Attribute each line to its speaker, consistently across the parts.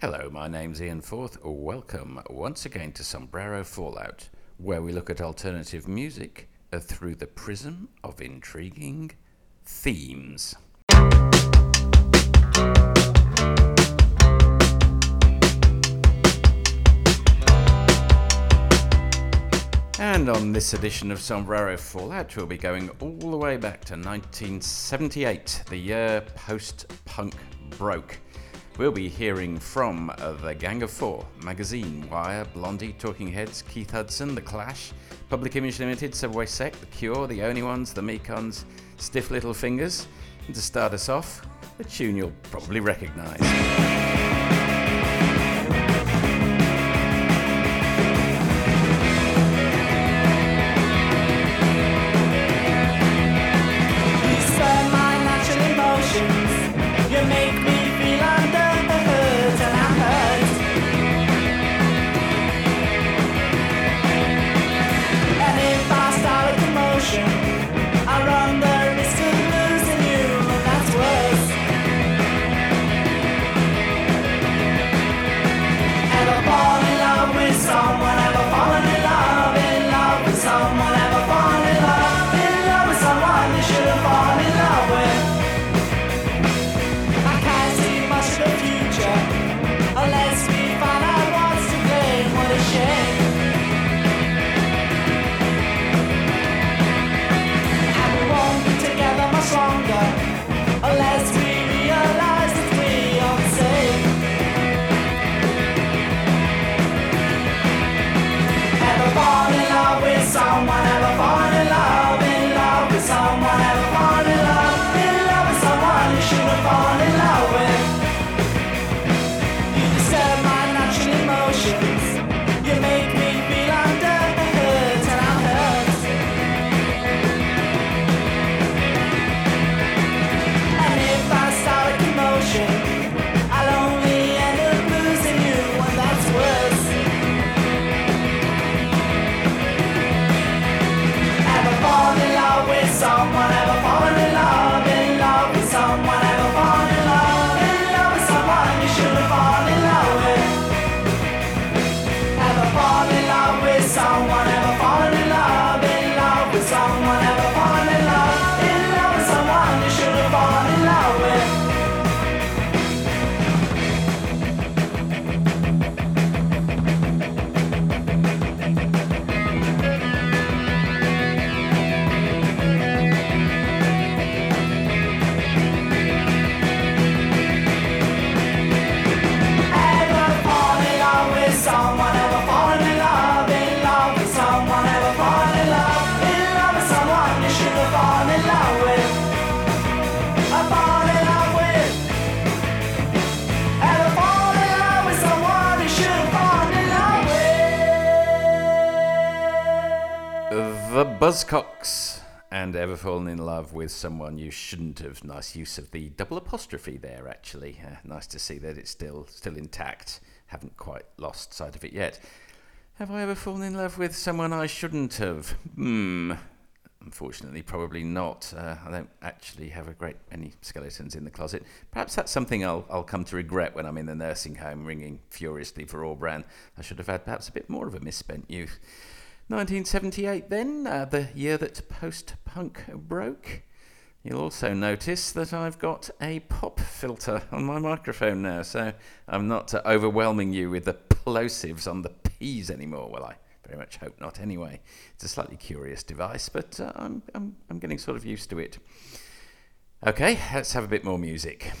Speaker 1: Hello, my name's Ian Forth. Welcome once again to Sombrero Fallout, where we look at alternative music through the prism of intriguing themes. And on this edition of Sombrero Fallout, we'll be going all the way back to 1978, the year post punk broke. We'll be hearing from uh, the Gang of Four, Magazine, Wire, Blondie, Talking Heads, Keith Hudson, The Clash, Public Image Limited, Subway Sect, The Cure, The Only Ones, The Mekons, Stiff Little Fingers. And to start us off, a tune you'll probably recognise. Buzzcocks and Ever Fallen in Love with Someone You Shouldn't Have. Nice use of the double apostrophe there, actually. Uh, nice to see that it's still still intact. Haven't quite lost sight of it yet. Have I ever fallen in love with someone I shouldn't have? Hmm. Unfortunately, probably not. Uh, I don't actually have a great many skeletons in the closet. Perhaps that's something I'll, I'll come to regret when I'm in the nursing home ringing furiously for All-Bran. I should have had perhaps a bit more of a misspent youth. 1978, then, uh, the year that post punk broke. You'll also notice that I've got a pop filter on my microphone now, so I'm not uh, overwhelming you with the plosives on the P's anymore. Well, I very much hope not anyway. It's a slightly curious device, but uh, I'm, I'm, I'm getting sort of used to it. Okay, let's have a bit more music.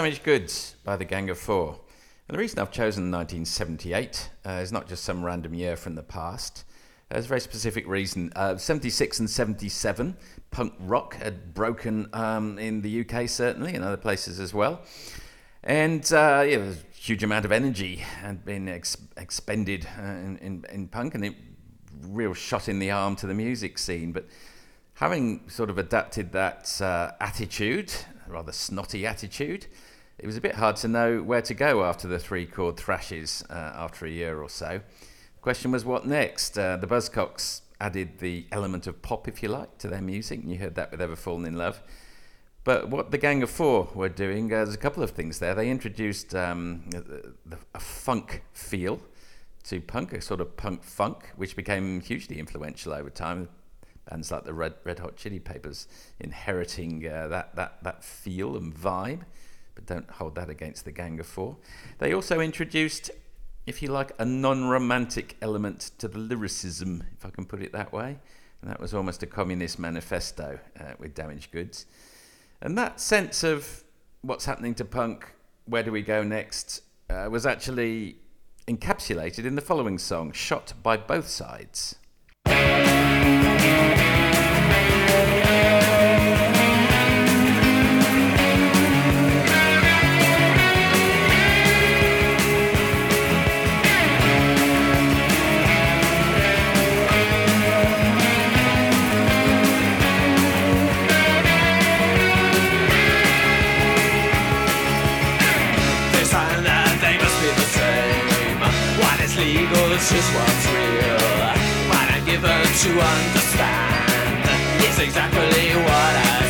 Speaker 1: Damaged Goods by the Gang of Four. And the reason I've chosen 1978 uh, is not just some random year from the past. There's a very specific reason. Uh, 76 and 77, punk rock had broken um, in the UK, certainly, and other places as well. And uh, yeah, a huge amount of energy had been ex- expended uh, in, in, in, punk, and it real shot in the arm to the music scene. But having sort of adapted that uh, attitude, rather snotty attitude, it was a bit hard to know where to go after the three chord thrashes uh, after a year or so. The question was, what next? Uh, the Buzzcocks added the element of pop, if you like, to their music, and you heard that with Ever Fallen in Love. But what the Gang of Four were doing, uh, there's a couple of things there. They introduced um, a, a funk feel to punk, a sort of punk funk, which became hugely influential over time. Bands like the Red, Red Hot Chili Peppers inheriting uh, that, that, that feel and vibe, don't hold that against the Gang of Four. They also introduced, if you like, a non romantic element to the lyricism, if I can put it that way. And that was almost a communist manifesto uh, with Damaged Goods. And that sense of what's happening to punk, where do we go next, uh, was actually encapsulated in the following song, Shot by Both Sides.
Speaker 2: Is what's real. What I'm given to understand is exactly what I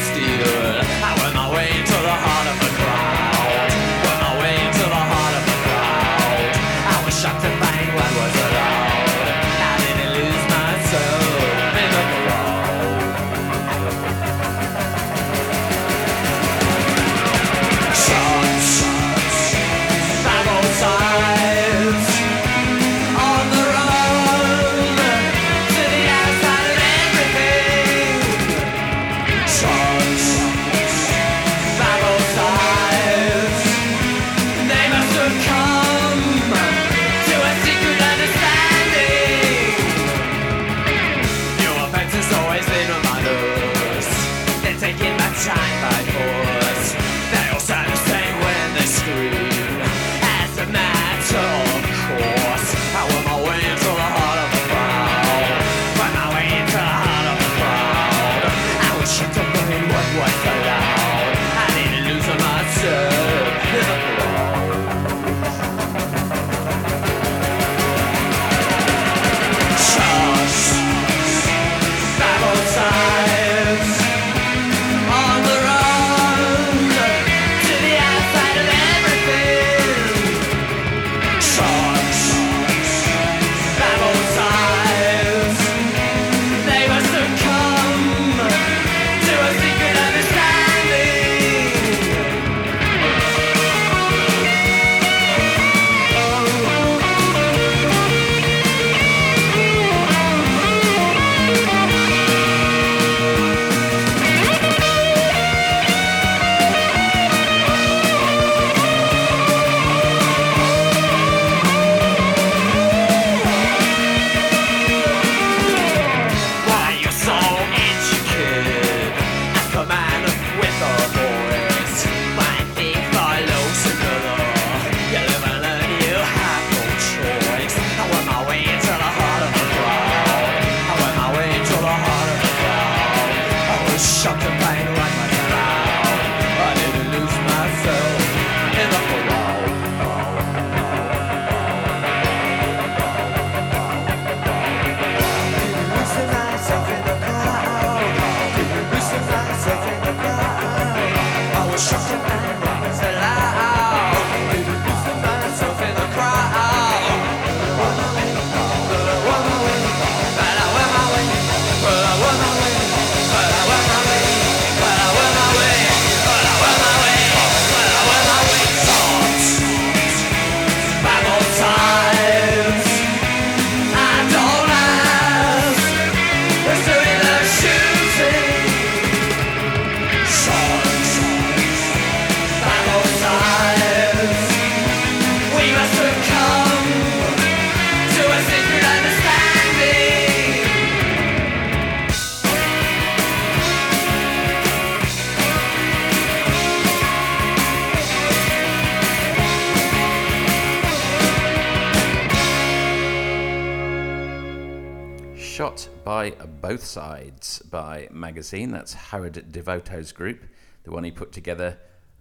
Speaker 1: Magazine. That's Howard Devoto's group, the one he put together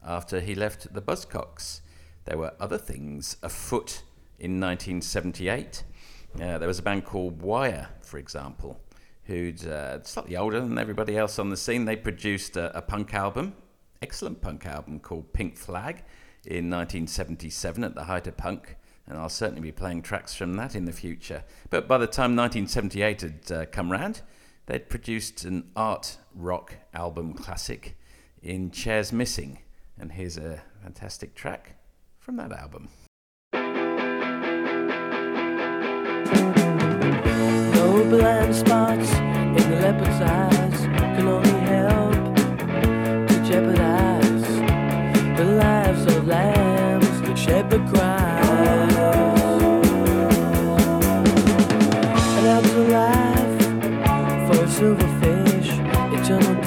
Speaker 1: after he left the Buzzcocks. There were other things afoot in 1978. Uh, there was a band called Wire, for example, who'd uh, slightly older than everybody else on the scene. They produced a, a punk album, excellent punk album called Pink Flag in 1977 at the height of punk and I'll certainly be playing tracks from that in the future. But by the time 1978 had uh, come round, they'd produced an art rock album classic in Chairs Missing, and here's a fantastic track from that album.
Speaker 3: No blind spots in the leopard's eyes can only help to jeopardize the lives of lambs that shepherd cries.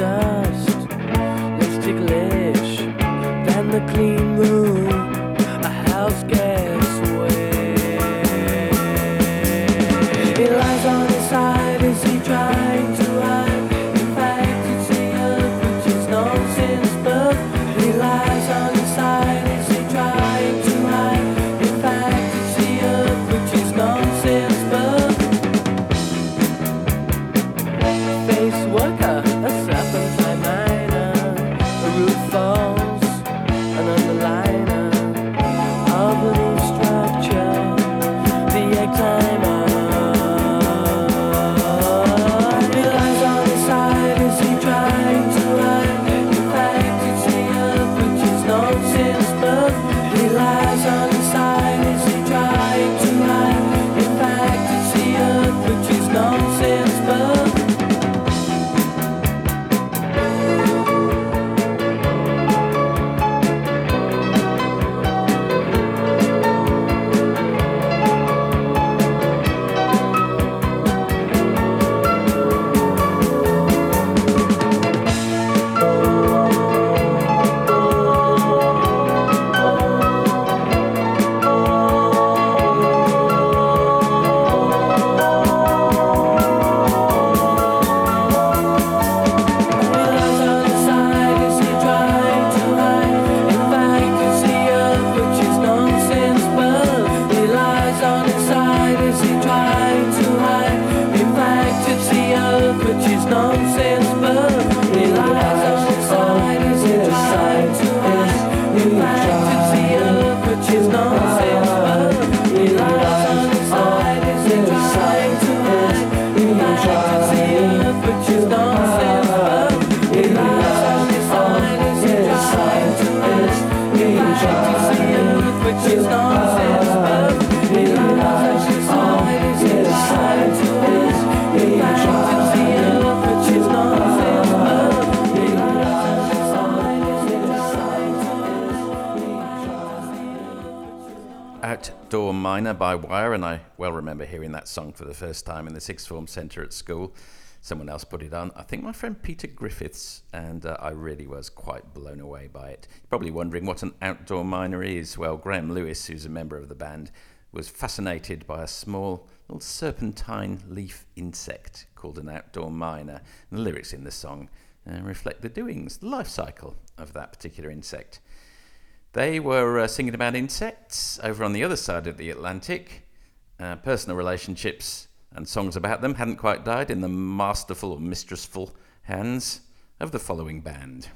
Speaker 3: Dust, less ticklish than the clean room, a house guest
Speaker 1: first time in the sixth form centre at school. Someone else put it on, I think my friend Peter Griffiths, and uh, I really was quite blown away by it. You're probably wondering what an outdoor miner is. Well, Graham Lewis, who's a member of the band, was fascinated by a small little serpentine leaf insect called an outdoor miner. And the lyrics in the song uh, reflect the doings, the life cycle of that particular insect. They were uh, singing about insects over on the other side of the Atlantic. Uh, personal relationships and songs about them hadn't quite died in the masterful or mistressful hands of the following band.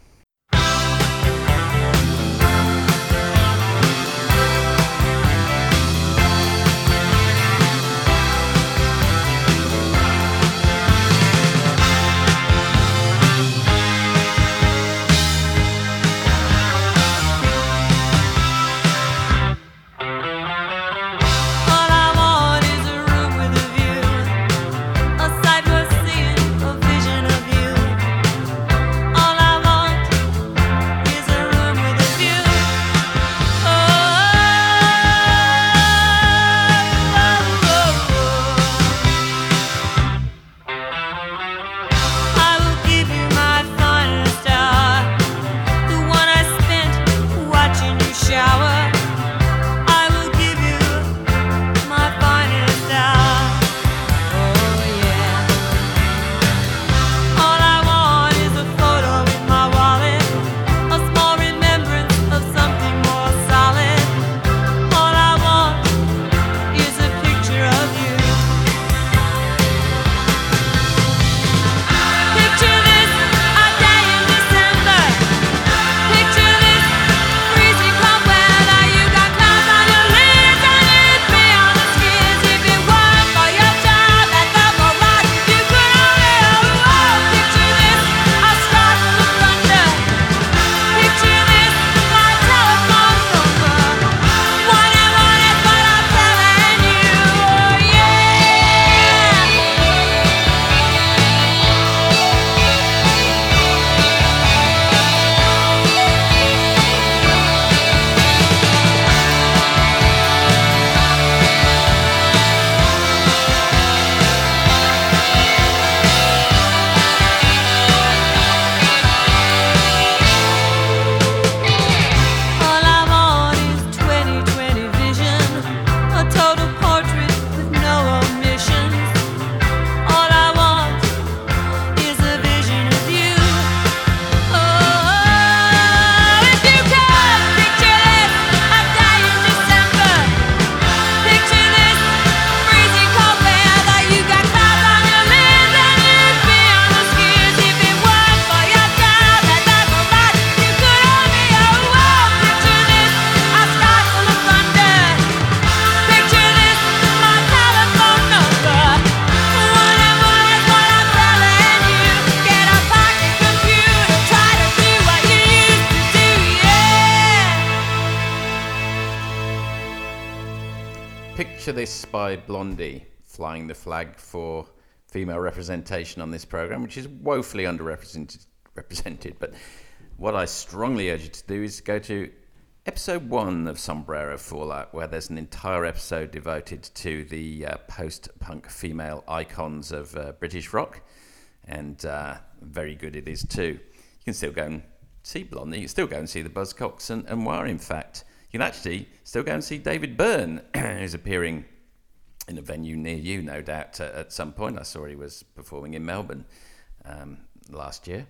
Speaker 1: Female representation on this program, which is woefully underrepresented. Represented, but what I strongly urge you to do is go to episode one of Sombrero Fallout, where there's an entire episode devoted to the uh, post-punk female icons of uh, British rock, and uh, very good it is too. You can still go and see Blondie. You can still go and see the Buzzcocks and, and Wire. In fact, you can actually still go and see David Byrne, who's appearing in a venue near you, no doubt, uh, at some point. I saw he was performing in Melbourne um, last year.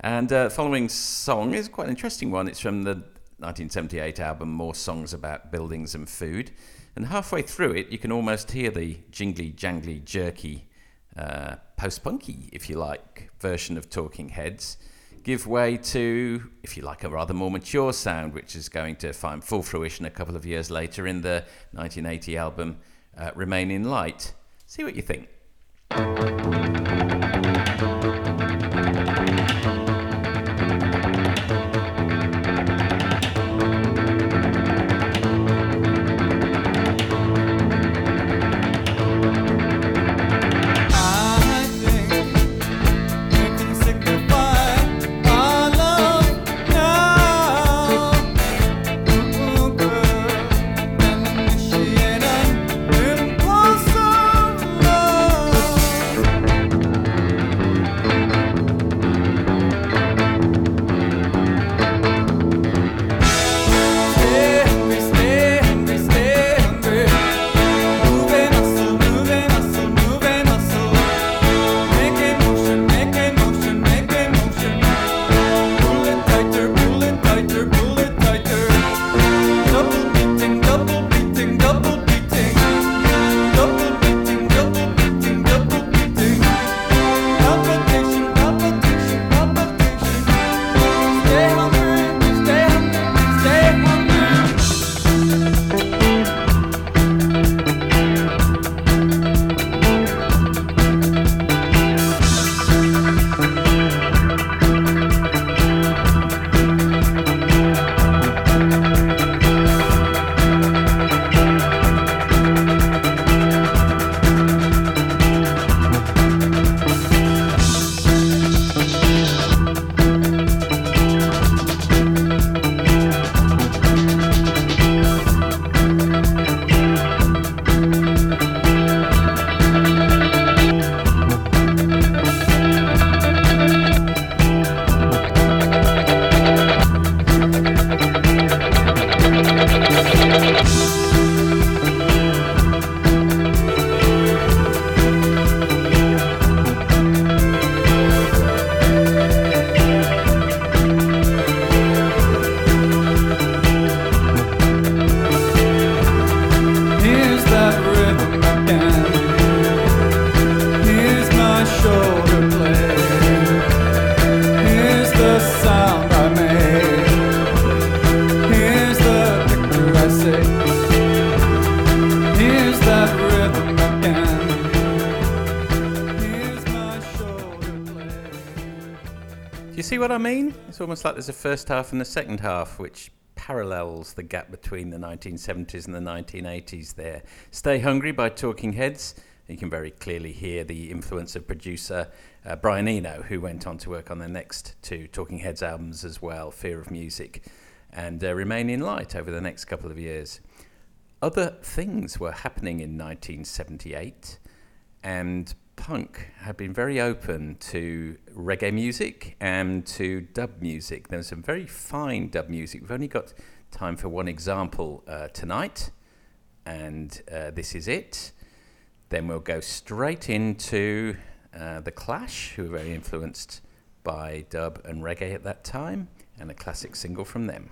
Speaker 1: And uh, following song is quite an interesting one. It's from the 1978 album More Songs About Buildings and Food. And halfway through it, you can almost hear the jingly, jangly, jerky, uh, post punky, if you like, version of Talking Heads give way to, if you like, a rather more mature sound, which is going to find full fruition a couple of years later in the 1980 album uh, Remain in Light. See what you think. What I mean? It's almost like there's a first half and a second half, which parallels the gap between the 1970s and the 1980s there. Stay Hungry by Talking Heads. You can very clearly hear the influence of producer uh, Brian Eno, who went on to work on their next two Talking Heads albums as well, Fear of Music and uh, Remain in Light over the next couple of years. Other things were happening in 1978, and punk had been very open to reggae music and to dub music. There was some very fine dub music. We've only got time for one example uh, tonight, and uh, this is it. Then we'll go straight into uh, The Clash, who were very influenced by dub and reggae at that time, and a classic single from them.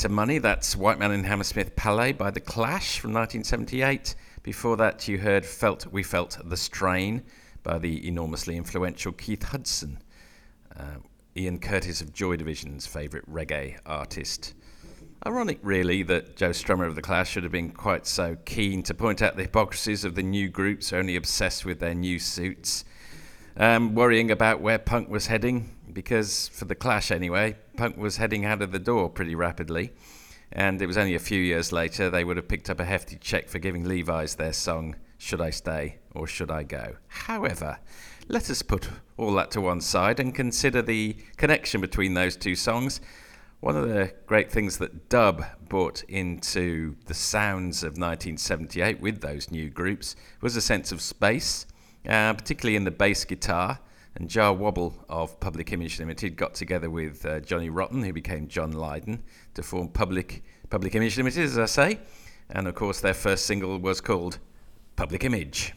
Speaker 1: Into Money, that's White Man in Hammersmith Palais by The Clash from 1978. Before that, you heard Felt We Felt the Strain by the enormously influential Keith Hudson, uh, Ian Curtis of Joy Division's favourite reggae artist. Ironic, really, that Joe Strummer of The Clash should have been quite so keen to point out the hypocrisies of the new groups only obsessed with their new suits, um, worrying about where punk was heading, because for The Clash anyway, punk was heading out of the door pretty rapidly. And it was only a few years later they would have picked up a hefty check for giving Levi's their song, Should I Stay or Should I Go? However, let us put all that to one side and consider the connection between those two songs. One of the great things that dub brought into the sounds of 1978 with those new groups was a sense of space, uh, particularly in the bass guitar. And Jah Wobble of Public Image Limited got together with uh, Johnny Rotten, who became John Lydon, to form Public Public Image Limited, as I say. And of course, their first single was called Public Image.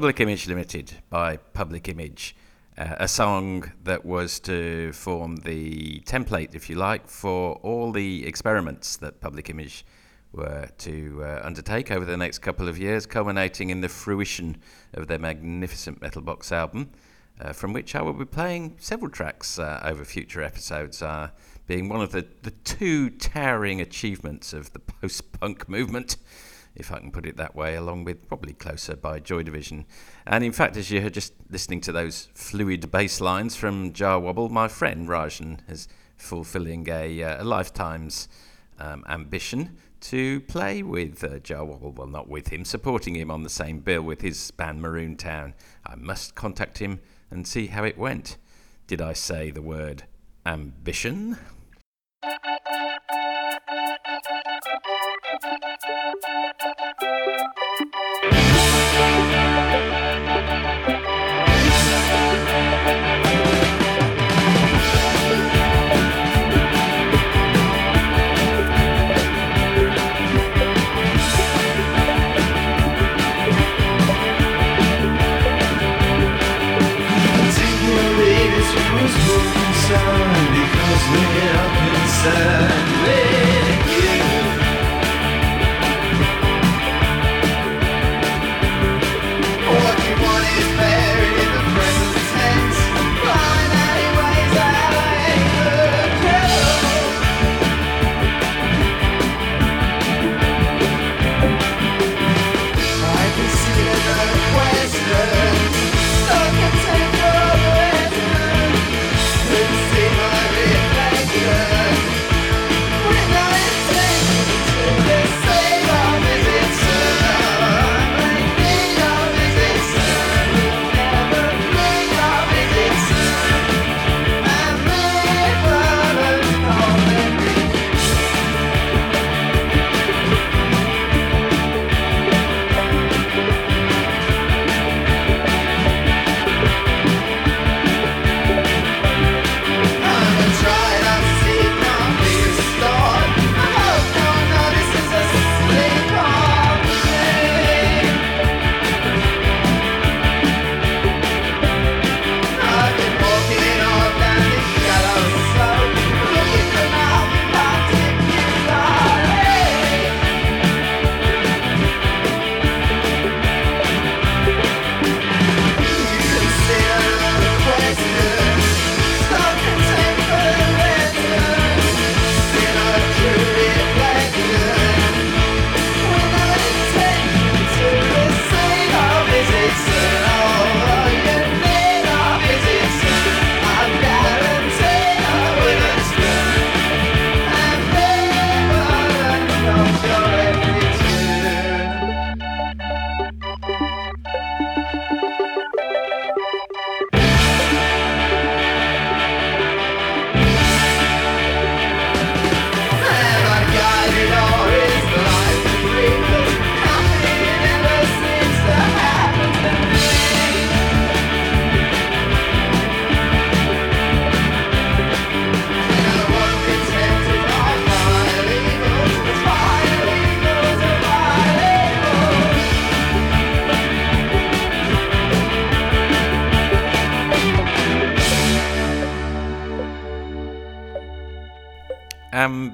Speaker 1: Public Image Limited by Public Image, uh, a song that was to form the template, if you like, for all the experiments that Public Image were to uh, undertake over the next couple of years, culminating in the fruition of their magnificent Metal Box album, uh, from which I will be playing several tracks uh, over future episodes, uh, being one of the, the two towering achievements of the post punk movement if I can put it that way, along with probably closer by Joy Division. And in fact, as you heard just listening to those fluid bass lines from Jah Wobble, my friend Rajan is fulfilling a, uh, a lifetime's um, ambition to play with uh, Jah Wobble. Well, not with him, supporting him on the same bill with his band Maroon Town. I must contact him and see how it went. Did I say the word ambition?
Speaker 4: Concerned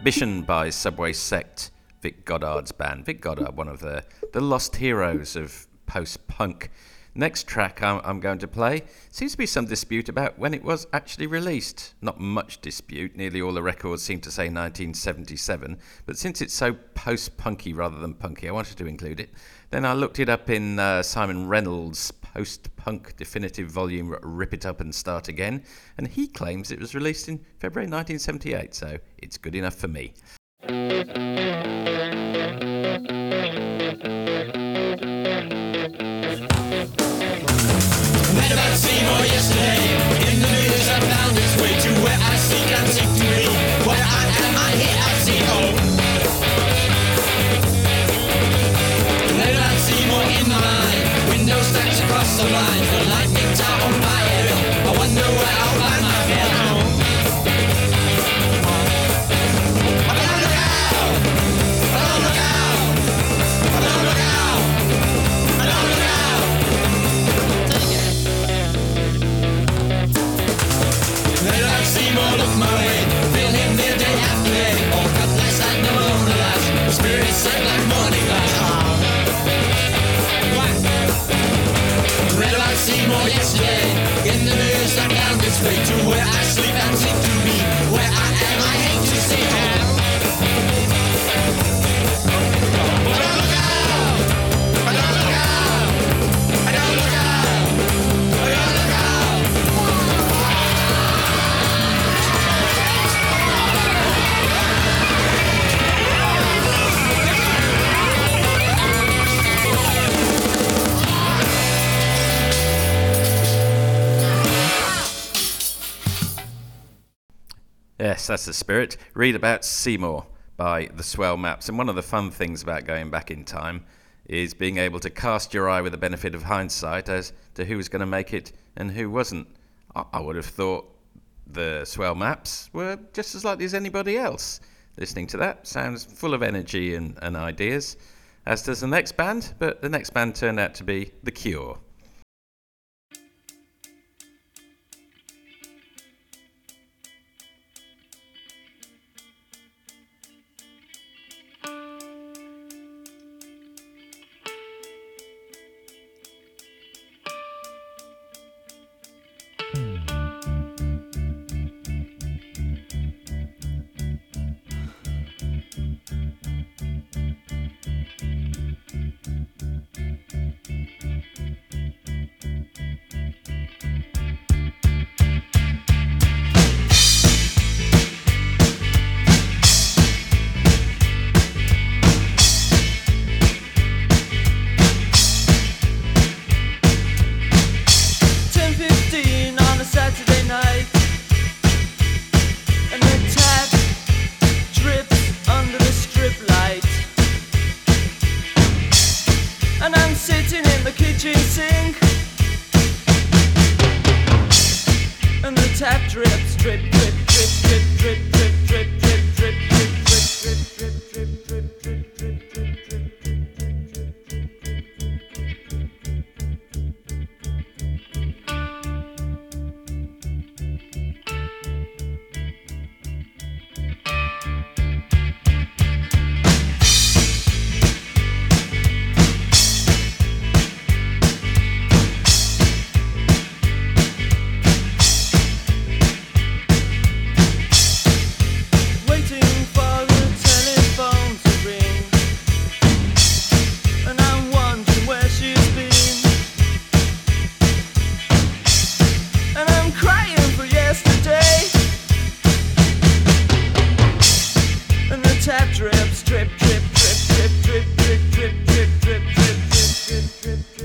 Speaker 1: Ambition by Subway Sect, Vic Godard's band. Vic Godard, one of the, the lost heroes of post punk. Next track I'm, I'm going to play seems to be some dispute about when it was actually released. Not much dispute, nearly all the records seem to say 1977, but since it's so post punky rather than punky, I wanted to include it. Then I looked it up in uh, Simon Reynolds' post punk definitive volume, Rip It Up and Start Again, and he claims it was released in February 1978, so it's good enough for me. Yes, that's the spirit. Read about Seymour by the Swell Maps. And one of the fun things about going back in time is being able to cast your eye with the benefit of hindsight as to who was going to make it and who wasn't. I, would have thought the Swell Maps were just as likely as anybody else. Listening to that sounds full of energy and, and ideas, as does the next band, but the next band turned out to be The Cure.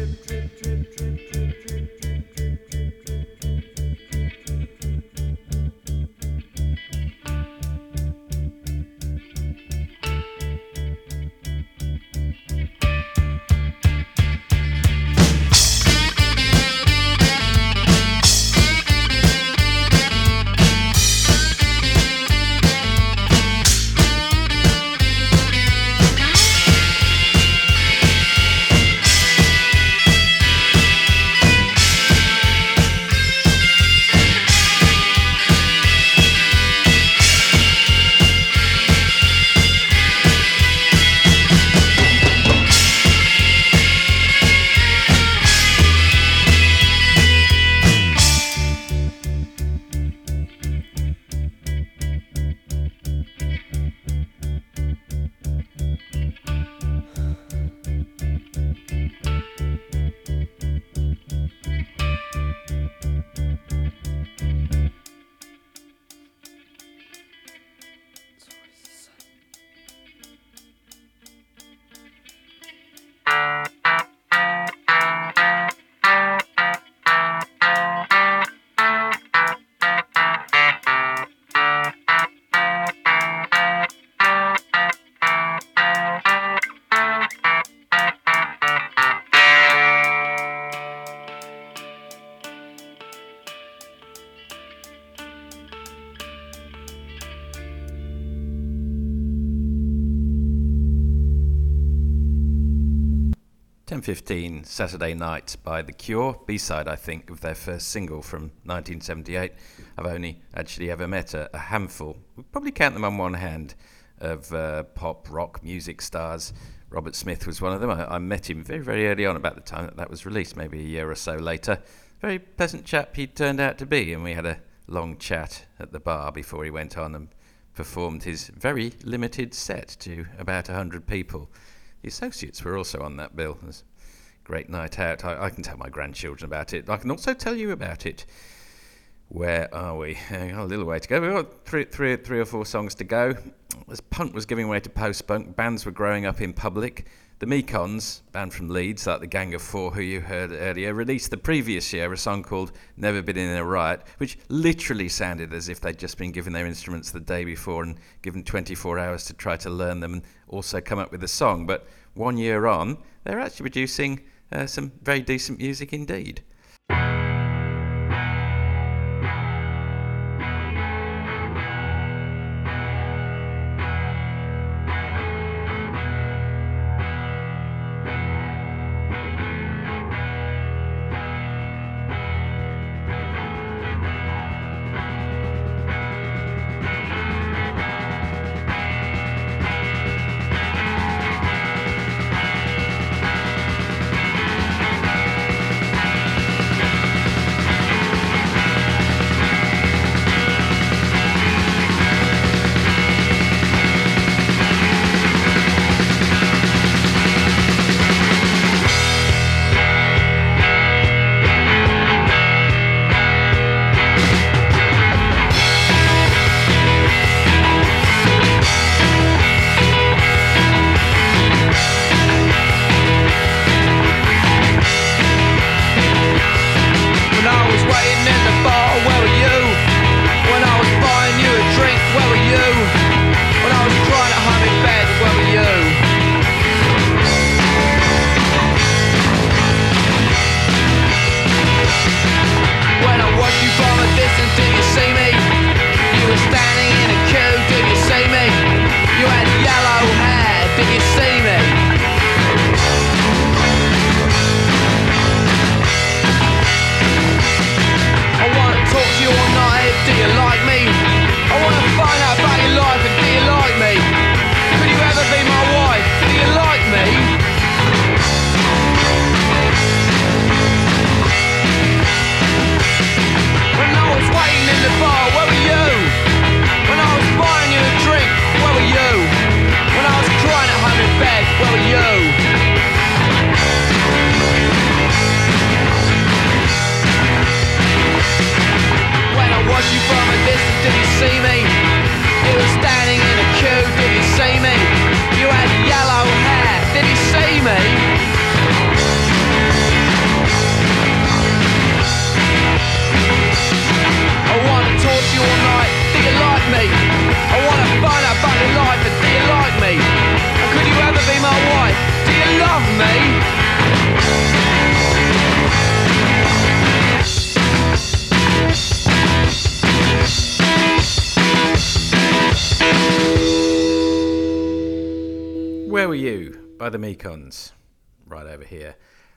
Speaker 2: Drip, drip, drip, drip, drip,
Speaker 1: 15 Saturday Night by The Cure, B side, I think, of their first single from 1978. I've only actually ever met a, a handful, we probably count them on one hand, of uh, pop rock music stars. Robert Smith was one of them. I, I, met him very, very early on, about the time that that was released, maybe a year or so later. Very pleasant chap he turned out to be, and we had a long chat at the bar before he went on and performed his very limited set to about 100 people. The associates were also on that bill great night out. I, I can tell my grandchildren about it. I can also tell you about it. Where are we? A little way to go. We've got three, three, three or four songs to go. As punk was giving way to post punk, bands were growing up in public. The Mekons, band from Leeds, like the Gang of Four, who you heard earlier, released the previous year a song called Never Been in a Riot, which literally sounded as if they'd just been given their instruments the day before and given 24 hours to try to learn them and also come up with a song. But one year on, they're actually producing Uh, some very decent music indeed.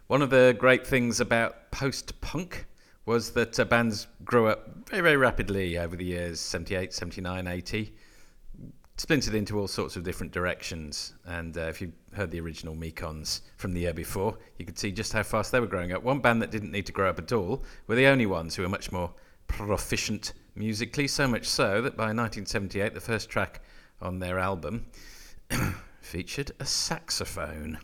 Speaker 1: One of the great things about post punk was that uh, bands grew up very, very rapidly over the years 78, 79, 80, splintered into all sorts of different directions. And uh, if you heard the original Mekons from the year before, you could see just how fast they were growing up. One band that didn't need to grow up at all were the only ones who were much more proficient musically, so much so that by 1978, the first track on their album featured a saxophone.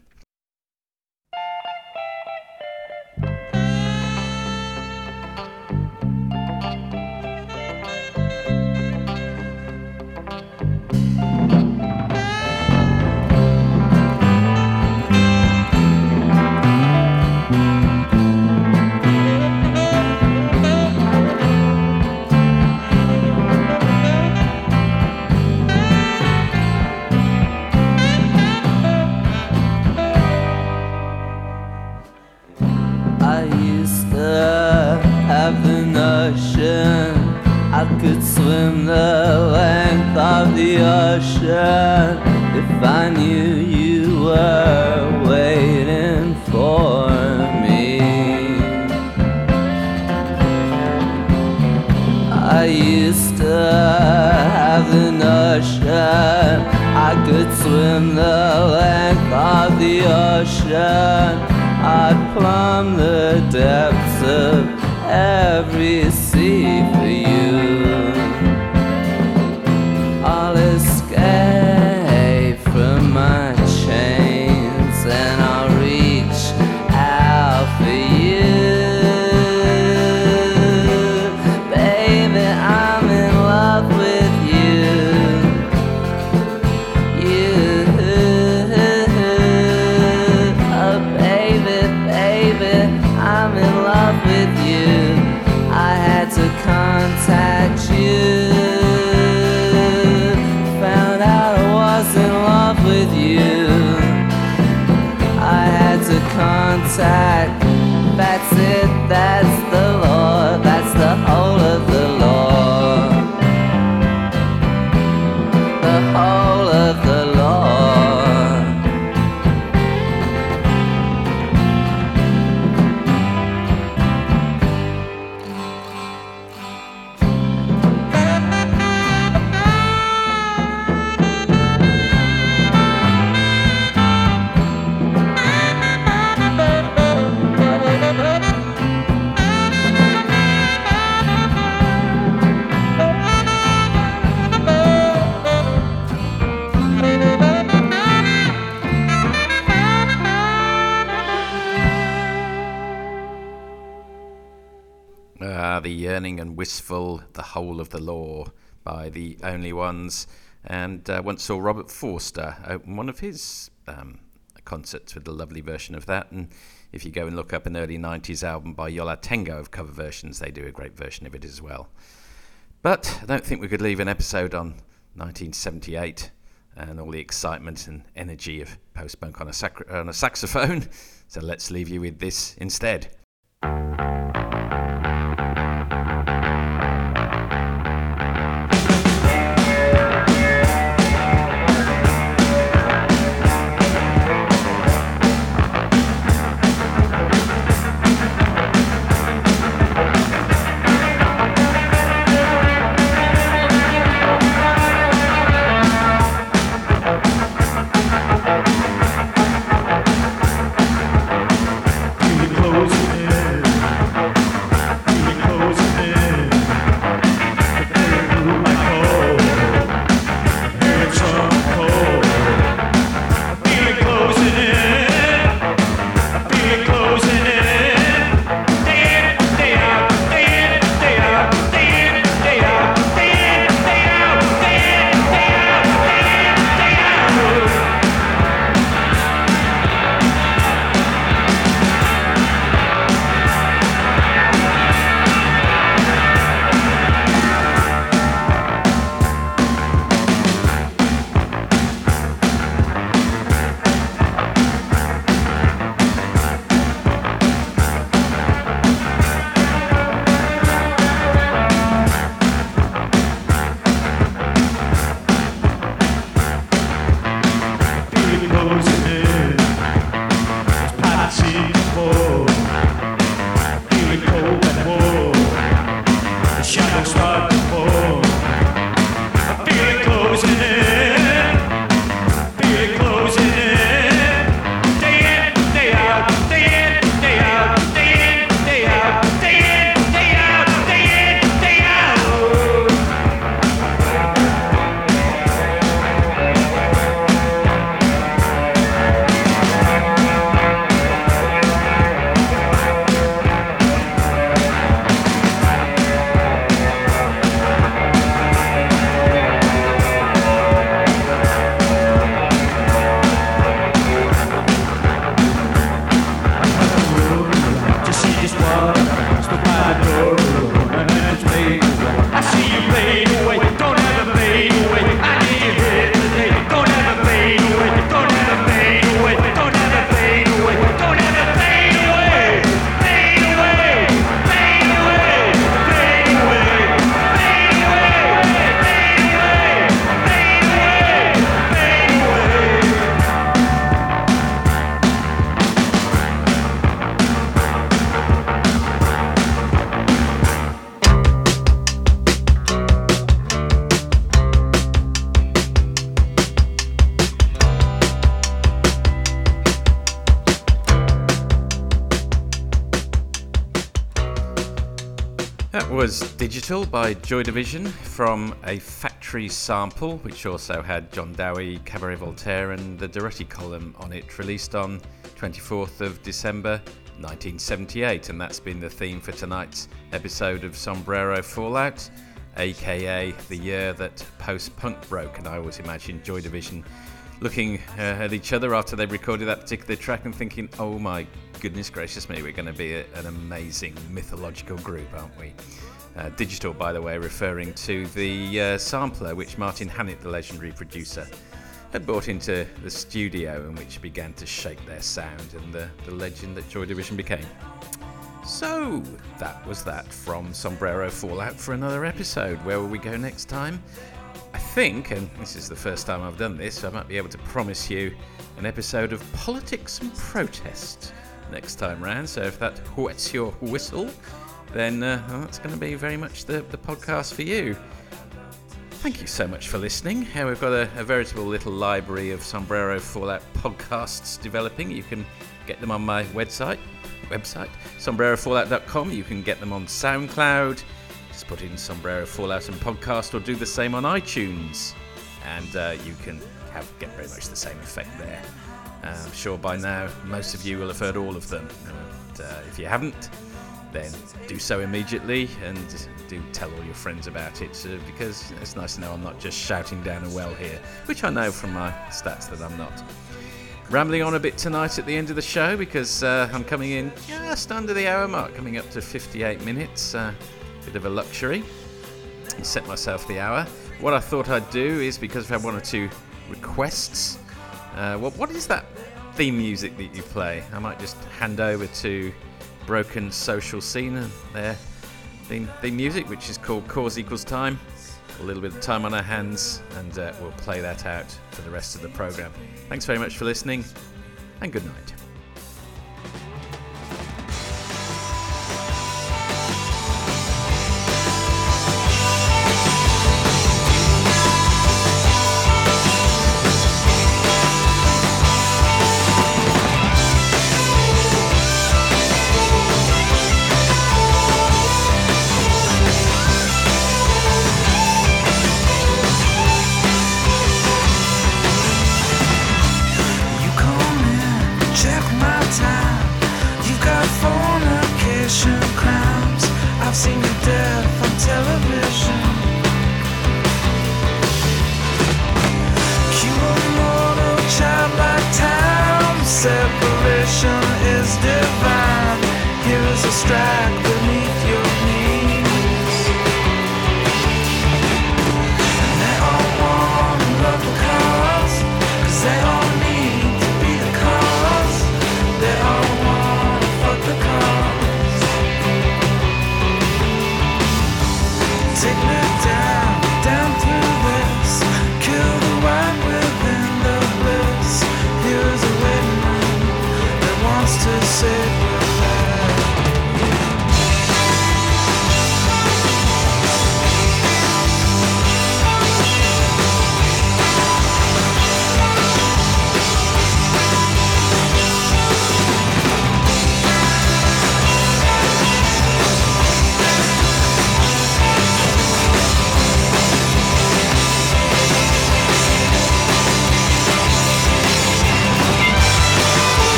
Speaker 5: Swim the length of the ocean. I'd plumb the depths of every contact.
Speaker 1: By the only ones. And uh, once saw Robert Forster open one of his um, concerts with a lovely version of that. And if you go and look up an early 90s album by Yo La Tengo of cover versions, they do a great version of it as well. But I don't think we could leave an episode on 1978 and all the excitement and energy of post punk on, on a saxophone. So let's leave you with this instead. Digital by Joy Division from a factory sample, which also had John Dowie, Cabaret Voltaire, and the Durutti column on it, released on 24th of December 1978. And that's been the theme for tonight's episode of Sombrero Fallout, aka the year that post punk broke. And I always imagine Joy Division looking uh, at each other after they recorded that particular track and thinking, oh my goodness gracious me, we're going to be a, an amazing mythological group, aren't we? Uh, digital, by the way, referring to the uh, sampler which Martin Hannett, the legendary producer, had brought into the studio and which began to shape their sound and the, the legend that Joy Division became. So, that was that from Sombrero Fallout for another episode. Where will we go next time? I think, and this is the first time I've done this, so I might be able to promise you an episode of politics and protest next time round. So if that whets your whistle, then uh, well, that's going to be very much the, the podcast for you. Thank you so much for listening. Uh, we've got a, a veritable little library of Sombrero Fallout podcasts developing. You can get them on my website, website sombrerofallout.com. You can get them on SoundCloud. Just put in Sombrero Fallout and podcast, or do the same on iTunes, and uh, you can have get very much the same effect there. Uh, I'm sure by now most of you will have heard all of them. Uh, if you haven't, then do so immediately and do tell all your friends about it uh, because it's nice to know I'm not just shouting down a well here, which I know from my stats that I'm not. Rambling on a bit tonight at the end of the show because uh, I'm coming in just under the hour mark, coming up to 58 minutes. Uh, bit of a luxury. Set myself the hour. What I thought I'd do is because I've had one or two requests. Uh, what is that theme music that you play? I might just hand over to Broken Social Scene and their theme, theme music, which is called Cause Equals Time. A little bit of time on our hands, and uh, we'll play that out for the rest of the program. Thanks very much for listening, and good night.